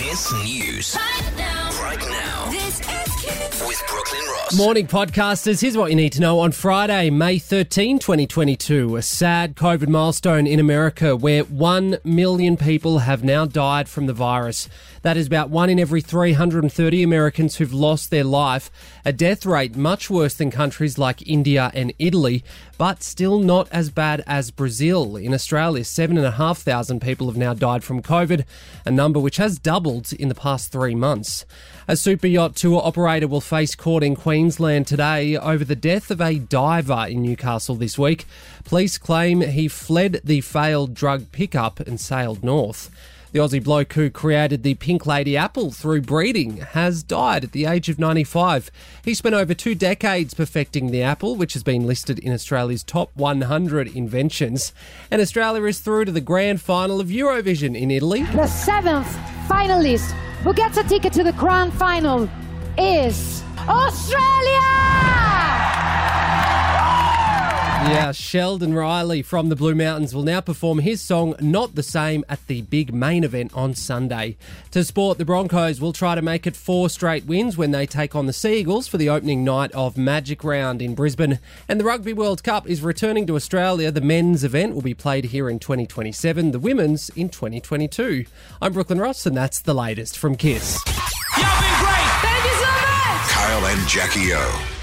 KIIS News. Brooklyn Ross. Morning, podcasters. Here's what you need to know on Friday, May 13, 2022. A sad COVID milestone in America where 1 million people have now died from the virus. That is about one in every 330 Americans who've lost their life. A death rate much worse than countries like India and Italy, but still not as bad as Brazil. In Australia, 7,500 people have now died from COVID, a number which has doubled in the past three months. A super yacht tour operator will face court in Queensland today over the death of a diver in Newcastle this week. Police claim he fled the failed drug pickup and sailed north. The Aussie bloke who created the Pink Lady apple through breeding has died at the age of 95. He spent over two decades perfecting the apple, which has been listed in Australia's top 100 inventions. And Australia is through to the grand final of Eurovision in Italy. The seventh finalist who gets a ticket to the grand final is Australia! Yeah, Sheldon Riley from the Blue Mountains will now perform his song Not the Same at the big main event on Sunday. To sport, the Broncos will try to make it four straight wins when they take on the Sea Eagles for the opening night of Magic Round in Brisbane. And the Rugby World Cup is returning to Australia. The men's event will be played here in 2027, the women's in 2022. I'm Brooklyn Ross, and that's the latest from KIIS. Kyle and Jackie O.